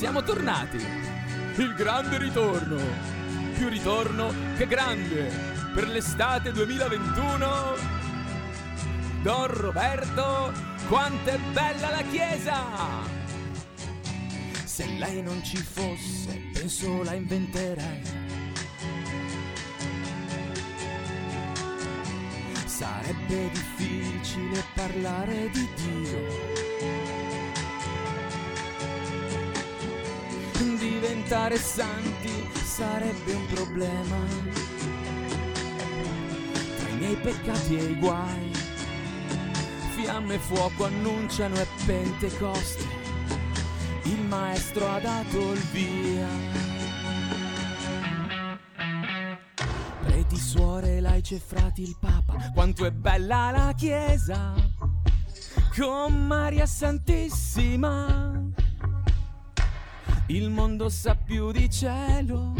siamo tornati. Il grande ritorno. Più ritorno che grande. Per l'estate 2021. Don Roberto, quanto è bella la chiesa! Se lei non ci fosse, penso la inventerei. Sarebbe difficile parlare di Dio. Diventare santi sarebbe un problema. Tra i miei peccati e i guai, fiamme e fuoco annunciano è Pentecoste. Il maestro ha dato il via. Preti, suore, laici e frati, il Papa, quanto è bella la Chiesa, con Maria Santissima. Il mondo sa più di cielo,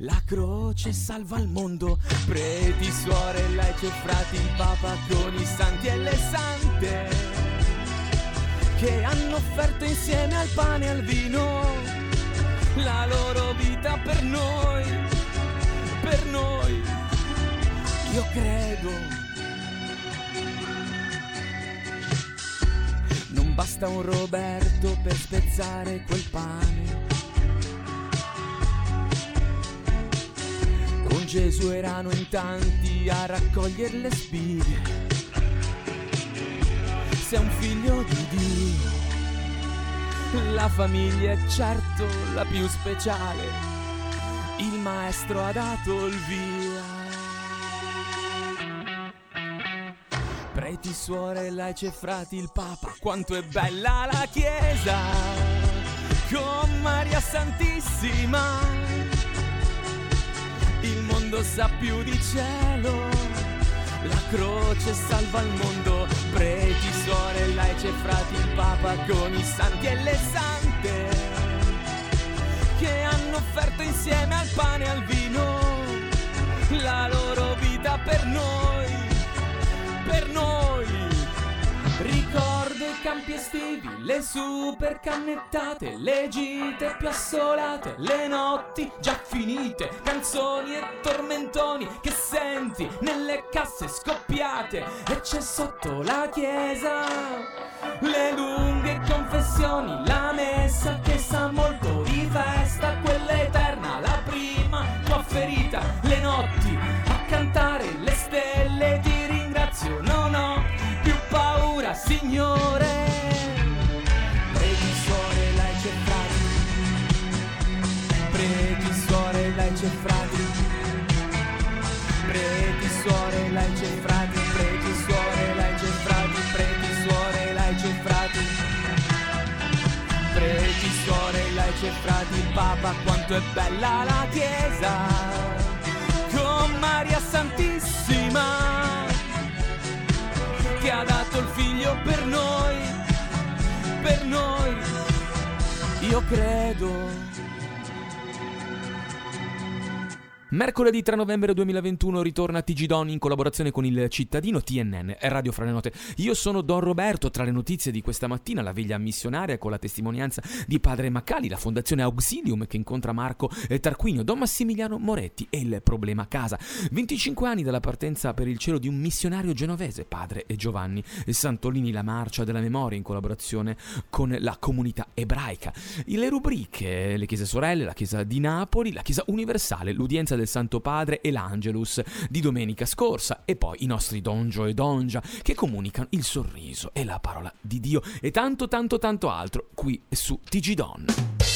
la croce salva il mondo. Preti, suore, laici e frati, Papa con i santi e le sante, che hanno offerto insieme al pane e al vino la loro vita per noi, per noi. Io credo. Basta un Roberto per spezzare quel pane. Con Gesù erano in tanti a raccogliere le spighe. Sei un figlio di Dio. La famiglia è certo la più speciale. Il maestro ha dato il via. Preti, suore, laici e frati, il Papa, quanto è bella la Chiesa, con Maria Santissima. Il mondo sa più di cielo, la croce salva il mondo. Preti, suore, laici e frati, il Papa, con i santi e le sante, che hanno offerto insieme al pane e al vino la loro vita per noi per noi. Ricordo i campi estivi, le super cannettate, le gite più assolate, le notti già finite, canzoni e tormentoni che senti nelle casse scoppiate e c'è sotto la chiesa le lunghe confessioni, la frati. Papa, quanto è bella la Chiesa. Con Maria Santissima che ha dato il figlio per noi, per noi, io credo. Mercoledì 3 novembre 2021 ritorna TG Don in collaborazione con il cittadino TNN e Radio Fra le Note. Io sono Don Roberto, tra le notizie di questa mattina la veglia missionaria con la testimonianza di padre Maccali, la fondazione Auxilium che incontra Marco Tarquinio, Don Massimiliano Moretti e il problema casa. 25 anni dalla partenza per il cielo di un missionario genovese, padre Giovanni Santolini, la marcia della memoria in collaborazione con la comunità ebraica. Le rubriche, le chiese sorelle, la chiesa di Napoli, la chiesa universale, l'udienza del Santo Padre e l'Angelus di domenica scorsa e poi i nostri Dongio e Dongia che comunicano il sorriso e la parola di Dio e tanto tanto tanto altro qui su TG Don.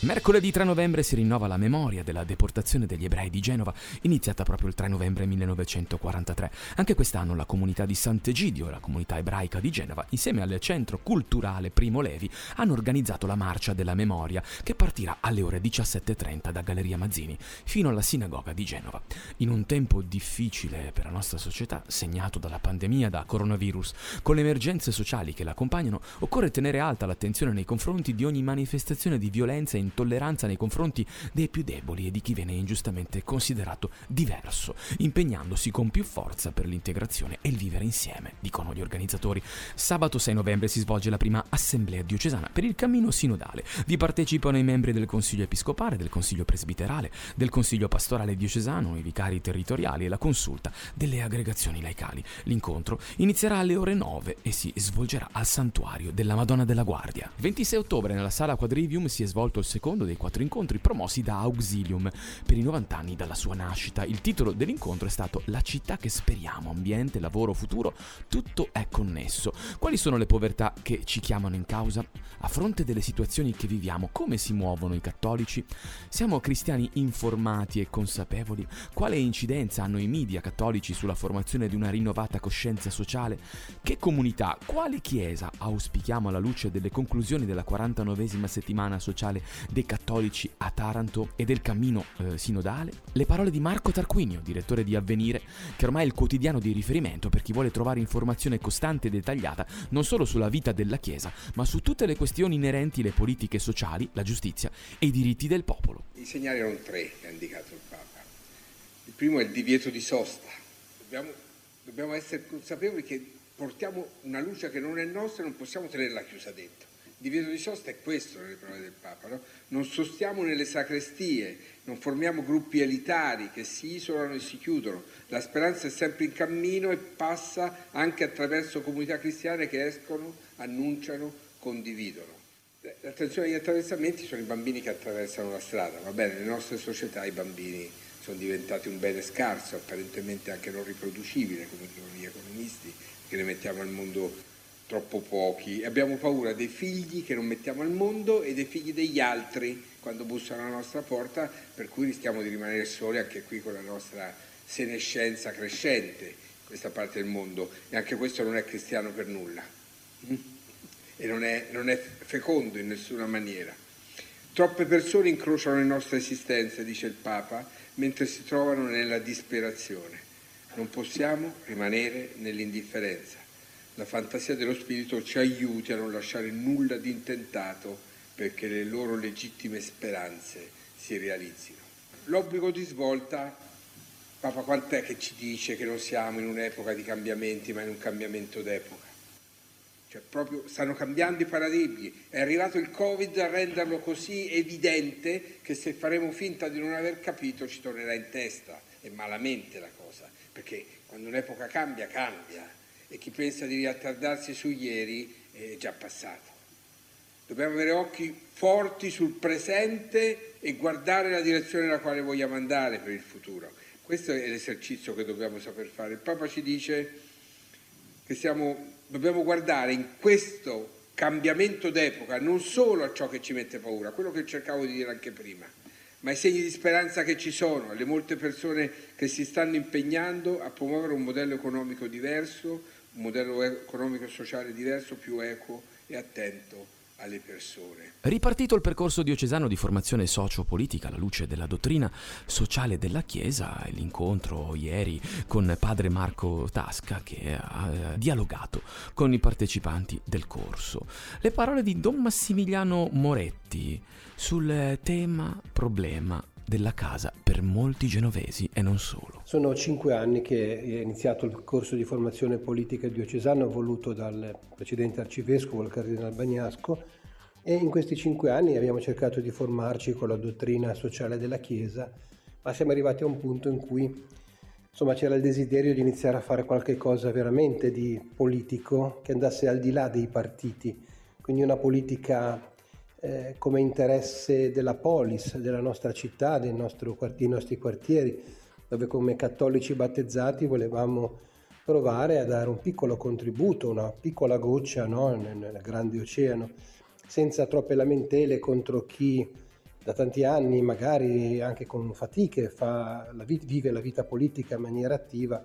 Mercoledì 3 novembre si rinnova la memoria della deportazione degli ebrei di Genova, iniziata proprio il 3 novembre 1943. Anche quest'anno la comunità di Sant'Egidio, la comunità ebraica di Genova, insieme al centro culturale Primo Levi, hanno organizzato la Marcia della Memoria, che partirà alle ore 17.30 da Galleria Mazzini fino alla sinagoga di Genova. In un tempo difficile per la nostra società, segnato dalla pandemia da coronavirus, con le emergenze sociali che la accompagnano, occorre tenere alta l'attenzione nei confronti di ogni manifestazione di violenza e intolleranza nei confronti dei più deboli e di chi viene ingiustamente considerato diverso, impegnandosi con più forza per l'integrazione e il vivere insieme, dicono gli organizzatori. Sabato 6 novembre si svolge la prima assemblea diocesana per il cammino sinodale. Vi partecipano i membri del Consiglio Episcopale, del Consiglio Presbiterale, del Consiglio Pastorale Diocesano, i vicari territoriali e la consulta delle aggregazioni laicali. L'incontro inizierà alle ore 9 e si svolgerà al Santuario della Madonna della Guardia. 26 ottobre nella sala Quadrivium si è svolto il secondo dei quattro incontri promossi da Auxilium per i 90 anni dalla sua nascita. Il titolo dell'incontro è stato La città che speriamo, ambiente, lavoro, futuro, tutto è connesso. Quali sono le povertà che ci chiamano in causa? A fronte delle situazioni che viviamo, come si muovono i cattolici? Siamo cristiani informati e consapevoli? Quale incidenza hanno i media cattolici sulla formazione di una rinnovata coscienza sociale? Che comunità, quale chiesa auspichiamo alla luce delle conclusioni della 49esima settimana sociale dei cattolici a Taranto e del cammino eh, sinodale? Le parole di Marco Tarquinio, direttore di Avvenire, che ormai è il quotidiano di riferimento per chi vuole trovare informazione costante e dettagliata non solo sulla vita della Chiesa, ma su tutte le questioni inerenti alle politiche sociali, la giustizia e i diritti del popolo. I segnali erano tre che ha indicato il Papa. Il primo è il divieto di sosta. Dobbiamo, dobbiamo essere consapevoli che portiamo una luce che non è nostra e non possiamo tenerla chiusa dentro. Il divieto di sosta è questo nelle parole del Papa. No? Non sostiamo nelle sacrestie, non formiamo gruppi elitari che si isolano e si chiudono. La speranza è sempre in cammino e passa anche attraverso comunità cristiane che escono, annunciano, condividono. L'attenzione agli attraversamenti sono i bambini che attraversano la strada, va bene, nelle nostre società i bambini sono diventati un bene scarso, apparentemente anche non riproducibile, come dicono gli economisti, che ne mettiamo al mondo troppo pochi. Abbiamo paura dei figli che non mettiamo al mondo e dei figli degli altri quando bussano alla nostra porta, per cui rischiamo di rimanere soli anche qui con la nostra senescenza crescente in questa parte del mondo. E anche questo non è cristiano per nulla. E non è, non è fecondo in nessuna maniera. Troppe persone incrociano le nostre esistenze, dice il Papa, mentre si trovano nella disperazione. Non possiamo rimanere nell'indifferenza. La fantasia dello Spirito ci aiuti a non lasciare nulla di intentato perché le loro legittime speranze si realizzino. L'obbligo di svolta, Papa quant'è che ci dice che non siamo in un'epoca di cambiamenti ma in un cambiamento d'epoca? Cioè proprio stanno cambiando i paradigmi. È arrivato il Covid a renderlo così evidente che se faremo finta di non aver capito ci tornerà in testa e malamente la cosa, perché quando un'epoca cambia, cambia e chi pensa di riattardarsi su ieri è già passato. Dobbiamo avere occhi forti sul presente e guardare la direzione nella quale vogliamo andare per il futuro. Questo è l'esercizio che dobbiamo saper fare. Il Papa ci dice che siamo, dobbiamo guardare in questo cambiamento d'epoca non solo a ciò che ci mette paura, quello che cercavo di dire anche prima, ma i segni di speranza che ci sono, le molte persone che si stanno impegnando a promuovere un modello economico diverso, un modello economico e sociale diverso, più equo e attento alle persone. Ripartito il percorso diocesano di formazione socio-politica alla luce della dottrina sociale della Chiesa, l'incontro ieri con padre Marco Tasca che ha eh, dialogato con i partecipanti del corso. Le parole di Don Massimiliano Moretti sul tema problema della casa per molti genovesi e non solo. Sono cinque anni che è iniziato il corso di formazione politica diocesano voluto dal precedente arcivescovo, il cardinale Bagnasco, e in questi cinque anni abbiamo cercato di formarci con la dottrina sociale della Chiesa, ma siamo arrivati a un punto in cui insomma, c'era il desiderio di iniziare a fare qualche cosa veramente di politico che andasse al di là dei partiti, quindi una politica eh, come interesse della polis, della nostra città, dei, nostro, dei nostri quartieri, dove come cattolici battezzati volevamo provare a dare un piccolo contributo, una piccola goccia no? nel, nel grande oceano, senza troppe lamentele contro chi da tanti anni, magari anche con fatiche, la vita, vive la vita politica in maniera attiva.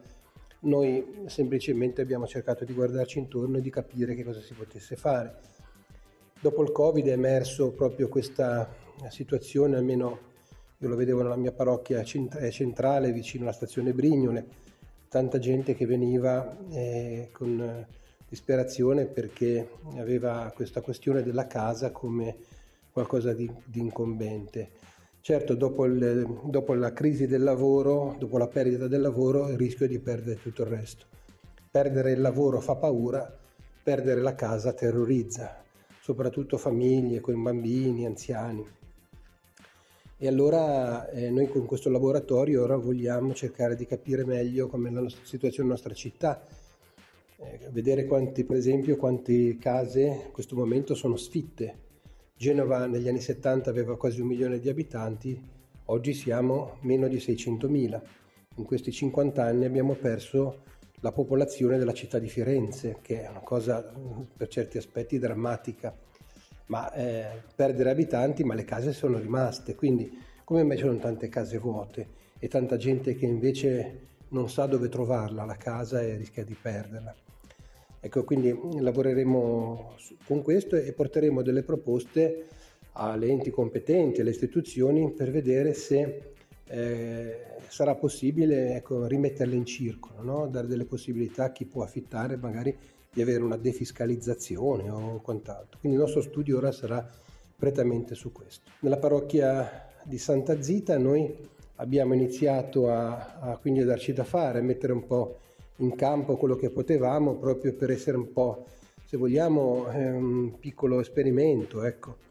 Noi semplicemente abbiamo cercato di guardarci intorno e di capire che cosa si potesse fare Dopo il Covid è emerso proprio questa situazione, almeno io lo vedevo nella mia parrocchia centrale vicino alla stazione Brignole, tanta gente che veniva eh, con disperazione perché aveva questa questione della casa come qualcosa di, di incombente. Certo, dopo, il, dopo, la crisi del lavoro, dopo la perdita del lavoro, il rischio è di perdere tutto il resto. Perdere il lavoro fa paura, perdere la casa terrorizza, soprattutto famiglie con bambini, anziani. E allora eh, noi con questo laboratorio ora vogliamo cercare di capire meglio com'è la nostra situazione nella nostra città, eh, vedere quanti, per esempio, quante case in questo momento sono sfitte. Genova negli anni 70 aveva quasi un milione di abitanti, oggi siamo meno di 600.000. In questi 50 anni abbiamo perso la popolazione della città di Firenze, che è una cosa per certi aspetti drammatica, ma eh, perdere abitanti, ma le case sono rimaste, quindi come mai sono tante case vuote e tanta gente che invece non sa dove trovarla la casa e rischia di perderla. Ecco, quindi lavoreremo con questo e porteremo delle proposte alle enti competenti, alle istituzioni per vedere se eh, sarà possibile ecco, rimetterle in circolo, no? dare delle possibilità a chi può affittare magari di avere una defiscalizzazione o quant'altro. Quindi il nostro studio ora sarà prettamente su questo. Nella parrocchia di Santa Zita noi abbiamo iniziato a, a quindi a darci da fare, a mettere un po' in campo quello che potevamo proprio per essere un po', se vogliamo, un piccolo esperimento, ecco.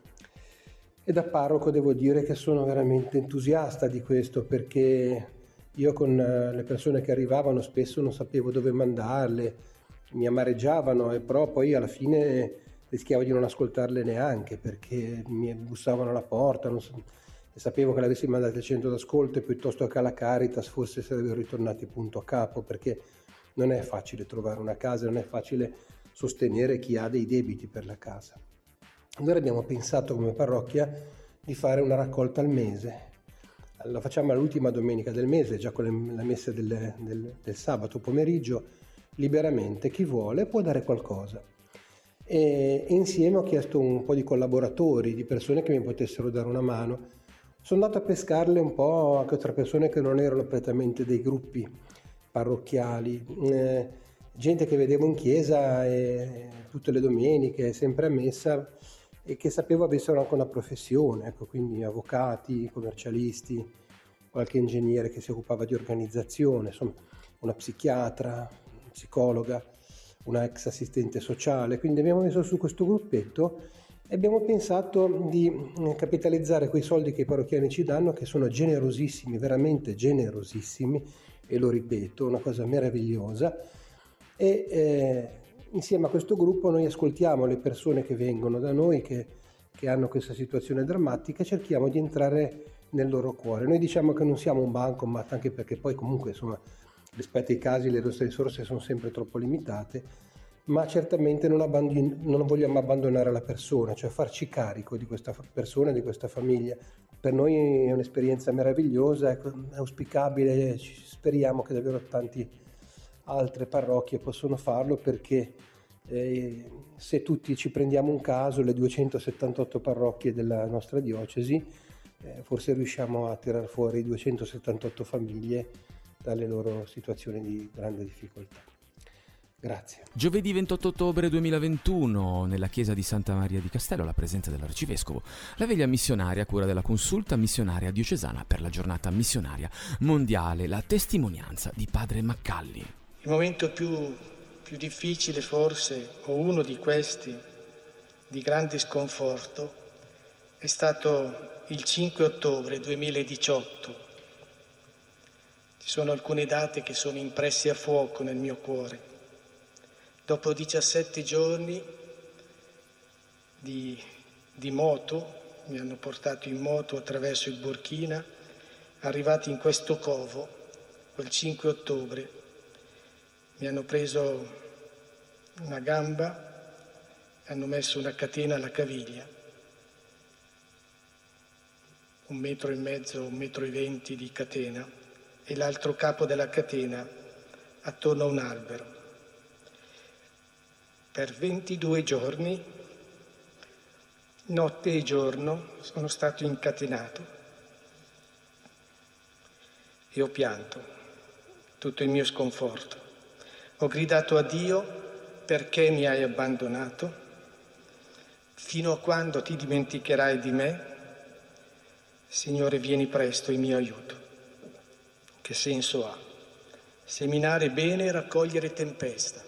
E da parroco devo dire che sono veramente entusiasta di questo perché io con eh, le persone che arrivavano spesso non sapevo dove mandarle, mi amareggiavano e però poi alla fine rischiavo di non ascoltarle neanche perché mi bussavano alla porta, e sapevo che l'avessi mandato al centro d'ascolto e piuttosto che alla Caritas forse sarebbero ritornati punto a capo perché non è facile trovare una casa, non è facile sostenere chi ha dei debiti per la casa. Allora abbiamo pensato come parrocchia di fare una raccolta al mese. La facciamo all'ultima domenica del mese, già con la messa del, del, del sabato pomeriggio, liberamente. Chi vuole può dare qualcosa. E insieme ho chiesto un po' di collaboratori, di persone che mi potessero dare una mano. Sono andato a pescarle un po' anche tra persone che non erano prettamente dei gruppi parrocchiali, eh, gente che vedevo in chiesa eh, tutte le domeniche, sempre a messa e che sapevo avessero anche una professione, ecco, quindi avvocati, commercialisti, qualche ingegnere che si occupava di organizzazione, insomma una psichiatra, psicologa, una ex assistente sociale, quindi abbiamo messo su questo gruppetto e abbiamo pensato di eh, capitalizzare quei soldi che i parrocchiani ci danno, che sono generosissimi, veramente generosissimi, e lo ripeto, una cosa meravigliosa. E eh, insieme a questo gruppo noi ascoltiamo le persone che vengono da noi, che, che hanno questa situazione drammatica, e cerchiamo di entrare nel loro cuore. Noi diciamo che non siamo un banco, ma anche perché poi comunque insomma, rispetto ai casi le nostre risorse sono sempre troppo limitate, ma certamente non, abbandon- non vogliamo abbandonare la persona, cioè farci carico di questa persona, di questa famiglia. Per noi è un'esperienza meravigliosa, è auspicabile, speriamo che davvero tante altre parrocchie possano farlo perché eh, se tutti ci prendiamo un caso, le 278 parrocchie della nostra diocesi, eh, forse riusciamo a tirar fuori 278 famiglie dalle loro situazioni di grande difficoltà. Grazie. Giovedì 28 ottobre 2021, nella chiesa di Santa Maria di Castello, alla presenza dell'Arcivescovo, la veglia missionaria a cura della consulta missionaria diocesana per la giornata missionaria mondiale, la testimonianza di padre Maccalli. Il momento più, più difficile forse, o uno di questi, di grande sconforto, è stato il 5 ottobre 2018. Ci sono alcune date che sono impresse a fuoco nel mio cuore. Dopo 17 giorni di, di moto, mi hanno portato in moto attraverso il Burkina, arrivati in questo covo, quel 5 ottobre, mi hanno preso una gamba e hanno messo una catena alla caviglia, un metro e mezzo, un metro e venti di catena e l'altro capo della catena attorno a un albero. Per 22 giorni, notte e giorno, sono stato incatenato e ho pianto tutto il mio sconforto. Ho gridato a Dio perché mi hai abbandonato. fino a quando ti dimenticherai di me, Signore vieni presto in mio aiuto. Che senso ha? Seminare bene e raccogliere tempesta.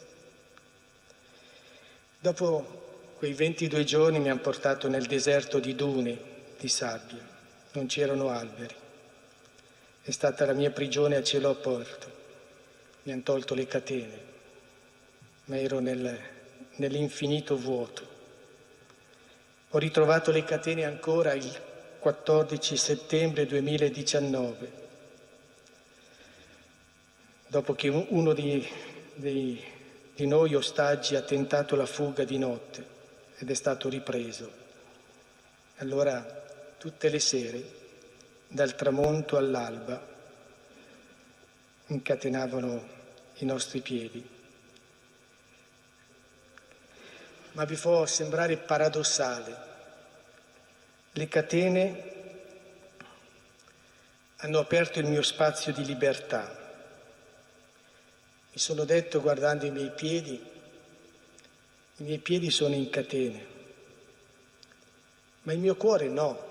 Dopo quei 22 giorni mi hanno portato nel deserto di dune, di sabbia, non c'erano alberi. È stata la mia prigione a cielo aperto, mi hanno tolto le catene, ma ero nel, nell'infinito vuoto. Ho ritrovato le catene ancora il 14 settembre 2019, dopo che uno di, dei, di noi ostaggi ha tentato la fuga di notte ed è stato ripreso. Allora tutte le sere, dal tramonto all'alba, incatenavano i nostri piedi. Ma vi può sembrare paradossale. Le catene hanno aperto il mio spazio di libertà mi sono detto guardando i miei piedi, i miei piedi sono in catene, ma il mio cuore no.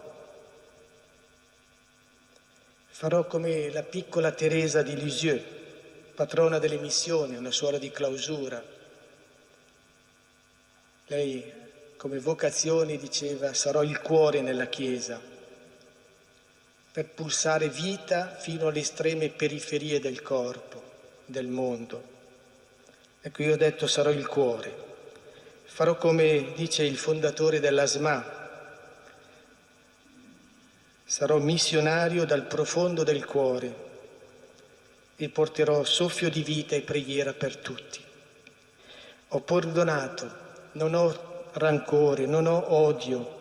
Farò come la piccola Teresa di Lisieux, patrona delle missioni, una suora di clausura. Lei come vocazione diceva sarò il cuore nella Chiesa per pulsare vita fino alle estreme periferie del corpo del mondo. Ecco, io ho detto sarò il cuore. Farò come dice il fondatore dell'ASMA. Sarò missionario dal profondo del cuore e porterò soffio di vita e preghiera per tutti. Ho perdonato, non ho rancore, non ho odio,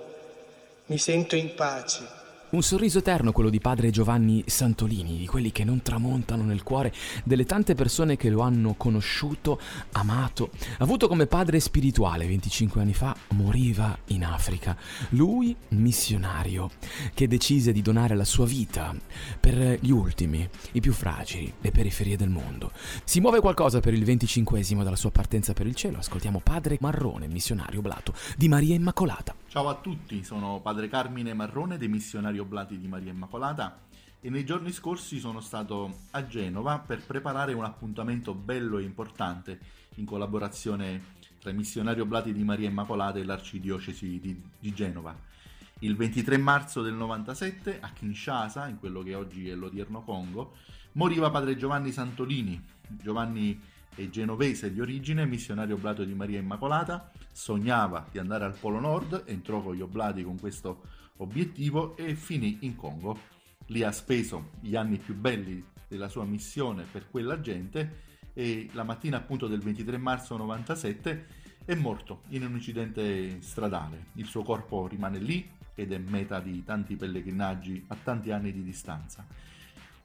mi sento in pace un sorriso eterno quello di padre Giovanni Santolini, di quelli che non tramontano nel cuore delle tante persone che lo hanno conosciuto, amato, avuto come padre spirituale 25 anni fa, moriva in Africa. Lui, missionario, che decise di donare la sua vita per gli ultimi, i più fragili, le periferie del mondo. Si muove qualcosa per il 25 dalla sua partenza per il cielo. Ascoltiamo padre Marrone, missionario blato di Maria Immacolata. Ciao a tutti, sono padre Carmine Marrone dei Missionari Oblati di Maria Immacolata e nei giorni scorsi sono stato a Genova per preparare un appuntamento bello e importante in collaborazione tra i Missionari Oblati di Maria Immacolata e l'Arcidiocesi di, di Genova. Il 23 marzo del 97 a Kinshasa, in quello che oggi è l'odierno Congo, moriva padre Giovanni Santolini. Giovanni è genovese di origine, missionario oblato di Maria Immacolata, sognava di andare al Polo Nord, entrò con gli oblati con questo obiettivo e finì in Congo. Lì ha speso gli anni più belli della sua missione per quella gente e la mattina appunto del 23 marzo 97 è morto in un incidente stradale. Il suo corpo rimane lì ed è meta di tanti pellegrinaggi a tanti anni di distanza.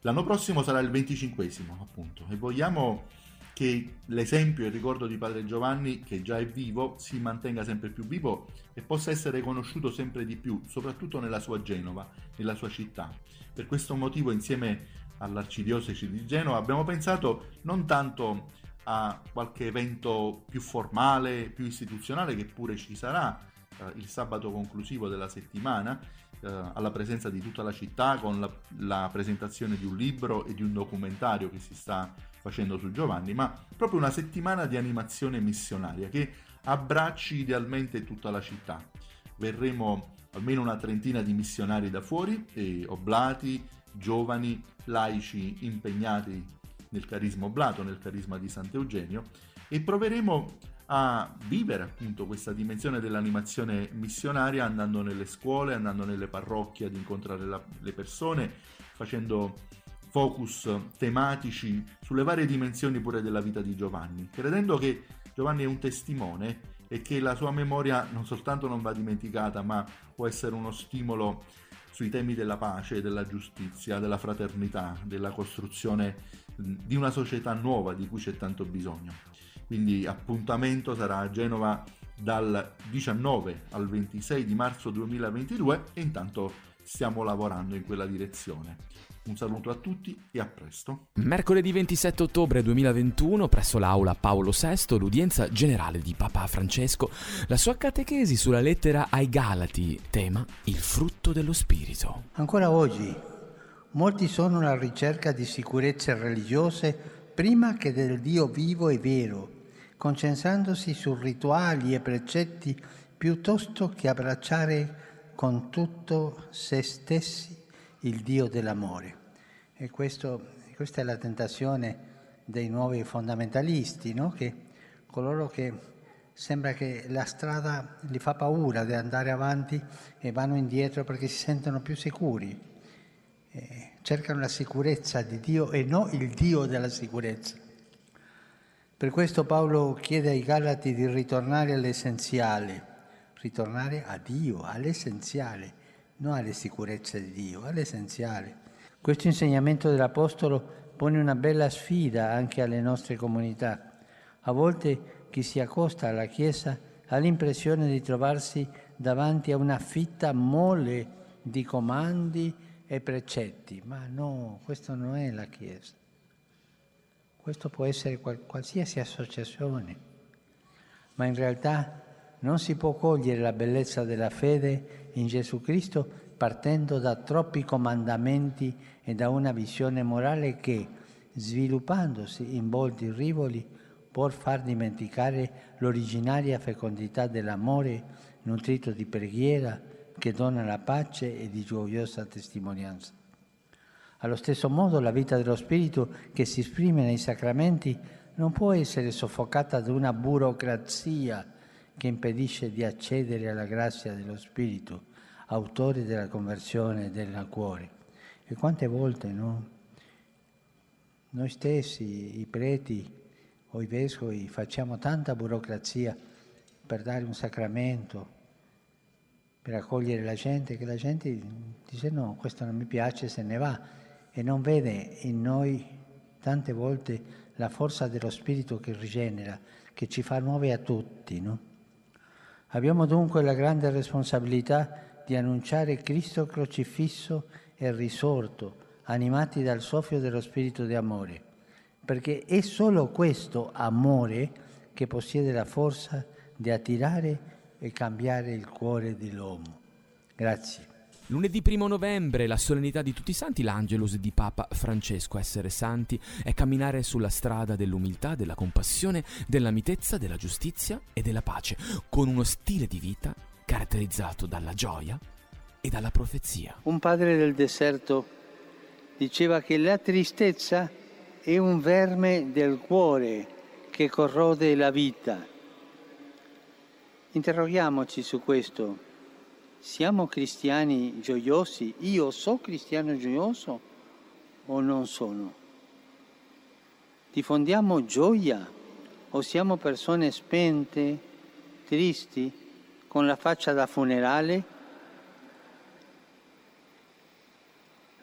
L'anno prossimo sarà il 25 appunto e vogliamo che l'esempio e il ricordo di Padre Giovanni, che già è vivo, si mantenga sempre più vivo e possa essere conosciuto sempre di più, soprattutto nella sua Genova, nella sua città. Per questo motivo, insieme all'Arcidiocesi di Genova, abbiamo pensato non tanto a qualche evento più formale, più istituzionale, che pure ci sarà eh, il sabato conclusivo della settimana, eh, alla presenza di tutta la città con la, la presentazione di un libro e di un documentario che si sta facendo su Giovanni, ma proprio una settimana di animazione missionaria che abbracci idealmente tutta la città. Verremo almeno una trentina di missionari da fuori, oblati, giovani, laici impegnati nel carisma oblato, nel carisma di Sant'Eugenio e proveremo a vivere appunto questa dimensione dell'animazione missionaria andando nelle scuole, andando nelle parrocchie ad incontrare la, le persone, facendo focus tematici sulle varie dimensioni pure della vita di Giovanni, credendo che Giovanni è un testimone e che la sua memoria non soltanto non va dimenticata, ma può essere uno stimolo sui temi della pace, della giustizia, della fraternità, della costruzione di una società nuova di cui c'è tanto bisogno. Quindi appuntamento sarà a Genova dal 19 al 26 di marzo 2022 e intanto stiamo lavorando in quella direzione. Un saluto a tutti e a presto. Mercoledì 27 ottobre 2021, presso l'aula Paolo VI, l'udienza generale di Papa Francesco, la sua catechesi sulla lettera ai Galati, tema il frutto dello Spirito. Ancora oggi, molti sono alla ricerca di sicurezze religiose prima che del Dio vivo e vero, concentrandosi su rituali e precetti piuttosto che abbracciare con tutto se stessi il Dio dell'amore. E questo, questa è la tentazione dei nuovi fondamentalisti, no? che coloro che sembra che la strada gli fa paura di andare avanti e vanno indietro perché si sentono più sicuri. Eh, cercano la sicurezza di Dio e non il Dio della sicurezza. Per questo Paolo chiede ai Galati di ritornare all'essenziale, ritornare a Dio, all'essenziale non alle sicurezze di Dio, all'essenziale. Questo insegnamento dell'Apostolo pone una bella sfida anche alle nostre comunità. A volte chi si accosta alla Chiesa ha l'impressione di trovarsi davanti a una fitta mole di comandi e precetti, ma no, questo non è la Chiesa. Questo può essere qualsiasi associazione, ma in realtà non si può cogliere la bellezza della fede in Gesù Cristo partendo da troppi comandamenti e da una visione morale che, sviluppandosi in volti rivoli, può far dimenticare l'originaria fecondità dell'amore nutrito di preghiera che dona la pace e di gioiosa testimonianza. Allo stesso modo la vita dello Spirito che si esprime nei sacramenti non può essere soffocata da una burocrazia che impedisce di accedere alla grazia dello Spirito, autore della conversione del cuore. E quante volte no? noi stessi, i preti o i vescovi, facciamo tanta burocrazia per dare un sacramento, per accogliere la gente, che la gente dice no, questo non mi piace, se ne va e non vede in noi tante volte la forza dello Spirito che rigenera, che ci fa nuovi a tutti, no? Abbiamo dunque la grande responsabilità di annunciare Cristo crocifisso e risorto, animati dal soffio dello Spirito di amore, perché è solo questo amore che possiede la forza di attirare e cambiare il cuore dell'uomo. Grazie. Lunedì 1 novembre, la solennità di tutti i santi, l'Angelus di Papa Francesco. Essere santi è camminare sulla strada dell'umiltà, della compassione, della mitezza, della giustizia e della pace, con uno stile di vita caratterizzato dalla gioia e dalla profezia. Un padre del deserto diceva che la tristezza è un verme del cuore che corrode la vita. Interroghiamoci su questo siamo cristiani gioiosi? Io so cristiano gioioso o non sono? Diffondiamo gioia o siamo persone spente, tristi, con la faccia da funerale?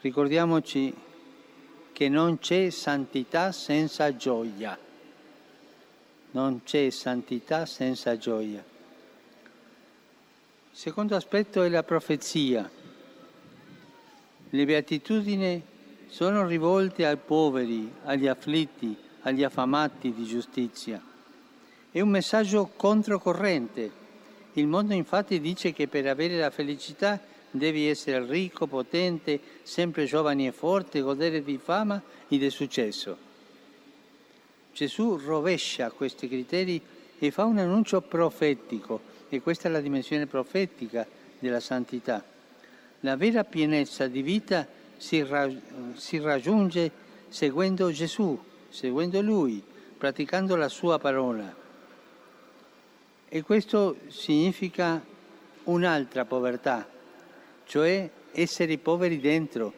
Ricordiamoci che non c'è santità senza gioia. Non c'è santità senza gioia. Il secondo aspetto è la profezia. Le beatitudini sono rivolte ai poveri, agli afflitti, agli affamati di giustizia. È un messaggio controcorrente. Il mondo infatti dice che per avere la felicità devi essere ricco, potente, sempre giovane e forte, godere di fama e di successo. Gesù rovescia questi criteri e fa un annuncio profetico e questa è la dimensione profetica della santità. La vera pienezza di vita si, ra- si raggiunge seguendo Gesù, seguendo Lui, praticando la sua parola. E questo significa un'altra povertà, cioè essere poveri dentro,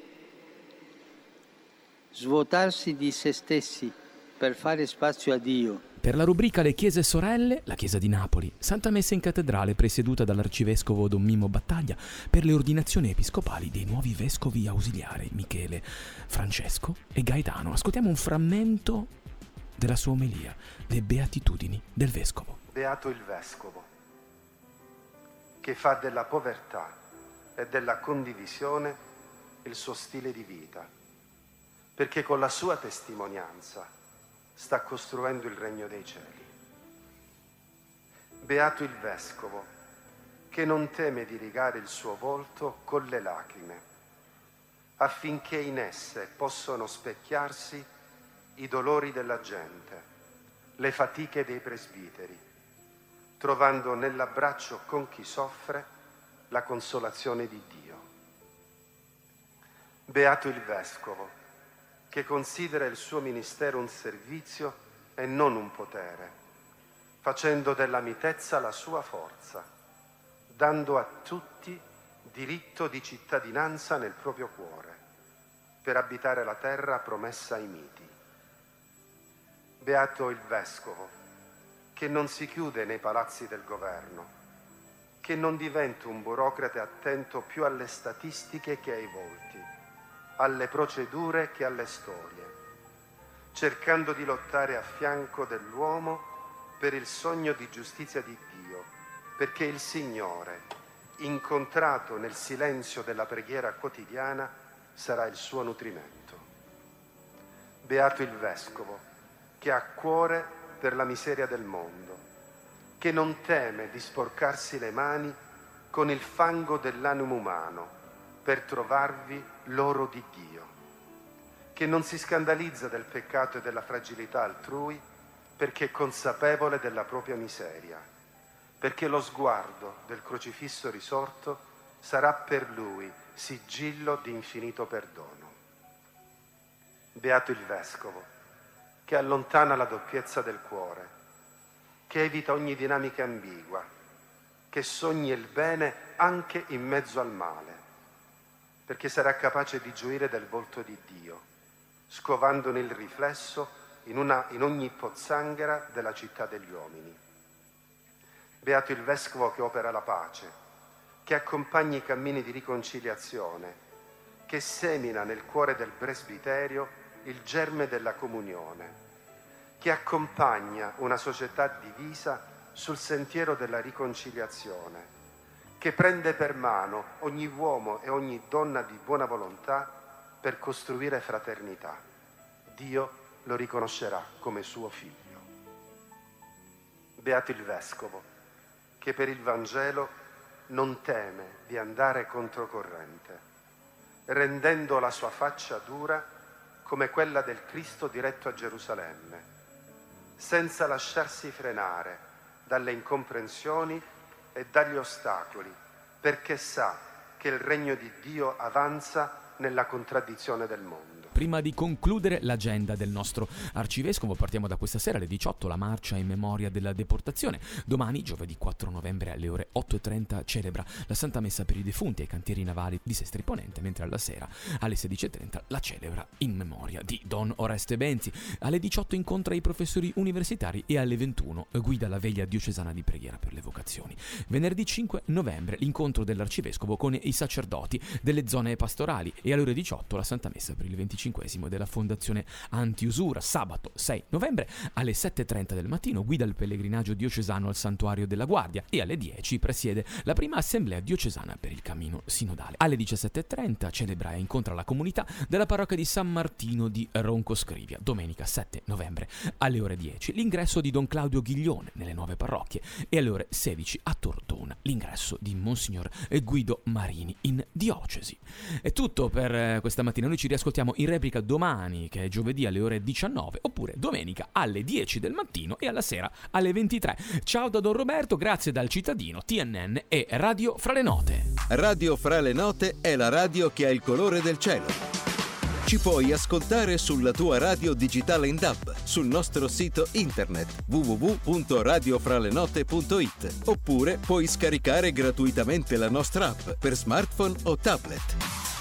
svuotarsi di se stessi per fare spazio a Dio. Per la rubrica Le chiese sorelle, la chiesa di Napoli, Santa Messa in cattedrale presieduta dall'arcivescovo Don Mimmo Battaglia per le ordinazioni episcopali dei nuovi vescovi ausiliari Michele, Francesco e Gaetano. Ascoltiamo un frammento della sua omelia, le beatitudini del vescovo. Beato il vescovo. che fa della povertà e della condivisione il suo stile di vita, perché con la sua testimonianza sta costruendo il regno dei cieli. Beato il vescovo che non teme di rigare il suo volto con le lacrime, affinché in esse possano specchiarsi i dolori della gente, le fatiche dei presbiteri, trovando nell'abbraccio con chi soffre la consolazione di Dio. Beato il vescovo che considera il suo ministero un servizio e non un potere, facendo della mitezza la sua forza, dando a tutti diritto di cittadinanza nel proprio cuore, per abitare la terra promessa ai miti. Beato il vescovo che non si chiude nei palazzi del governo, che non diventa un burocrate attento più alle statistiche che ai volti alle procedure che alle storie, cercando di lottare a fianco dell'uomo per il sogno di giustizia di Dio, perché il Signore, incontrato nel silenzio della preghiera quotidiana, sarà il suo nutrimento. Beato il Vescovo, che ha cuore per la miseria del mondo, che non teme di sporcarsi le mani con il fango dell'animo umano per trovarvi l'oro di Dio, che non si scandalizza del peccato e della fragilità altrui perché è consapevole della propria miseria, perché lo sguardo del crocifisso risorto sarà per lui sigillo di infinito perdono. Beato il Vescovo, che allontana la doppiezza del cuore, che evita ogni dinamica ambigua, che sogni il bene anche in mezzo al male, perché sarà capace di gioire del volto di Dio, scovandone il riflesso in, una, in ogni pozzanghera della città degli uomini. Beato il vescovo che opera la pace, che accompagna i cammini di riconciliazione, che semina nel cuore del presbiterio il germe della comunione, che accompagna una società divisa sul sentiero della riconciliazione che prende per mano ogni uomo e ogni donna di buona volontà per costruire fraternità. Dio lo riconoscerà come suo figlio. Beato il Vescovo, che per il Vangelo non teme di andare controcorrente, rendendo la sua faccia dura come quella del Cristo diretto a Gerusalemme, senza lasciarsi frenare dalle incomprensioni e dagli ostacoli, perché sa che il regno di Dio avanza nella contraddizione del mondo. Prima di concludere l'agenda del nostro arcivescovo, partiamo da questa sera alle 18, la marcia in memoria della deportazione. Domani, giovedì 4 novembre alle ore 8.30, celebra la Santa Messa per i defunti ai cantieri navali di Sestri Ponente, mentre alla sera alle 16.30 la celebra in memoria di Don Oreste Benzi. Alle 18 incontra i professori universitari e alle 21 guida la veglia diocesana di preghiera per le vocazioni. Venerdì 5 novembre l'incontro dell'arcivescovo con i sacerdoti delle zone pastorali e alle ore 18 la Santa Messa per il 25 della Fondazione Antiusura. Sabato 6 novembre alle 7.30 del mattino guida il pellegrinaggio diocesano al Santuario della Guardia e alle 10 presiede la prima assemblea diocesana per il cammino sinodale. Alle 17.30 celebra e incontra la comunità della parrocchia di San Martino di Ronco Scrivia. Domenica 7 novembre alle ore 10 l'ingresso di Don Claudio Ghiglione nelle nuove parrocchie e alle ore 16 a Tortona l'ingresso di Monsignor Guido Marini in diocesi. È tutto per eh, questa mattina, noi ci riascoltiamo in replica domani, che è giovedì alle ore 19, oppure domenica alle 10 del mattino e alla sera alle 23. Ciao da Don Roberto, grazie dal cittadino, TNN e Radio Fra le Note. Radio Fra le Note è la radio che ha il colore del cielo. Ci puoi ascoltare sulla tua radio digitale in DAB, sul nostro sito internet www.radiofralenote.it oppure puoi scaricare gratuitamente la nostra app per smartphone o tablet.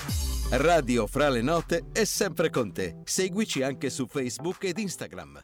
Radio Fra le Note è sempre con te. Seguici anche su Facebook ed Instagram.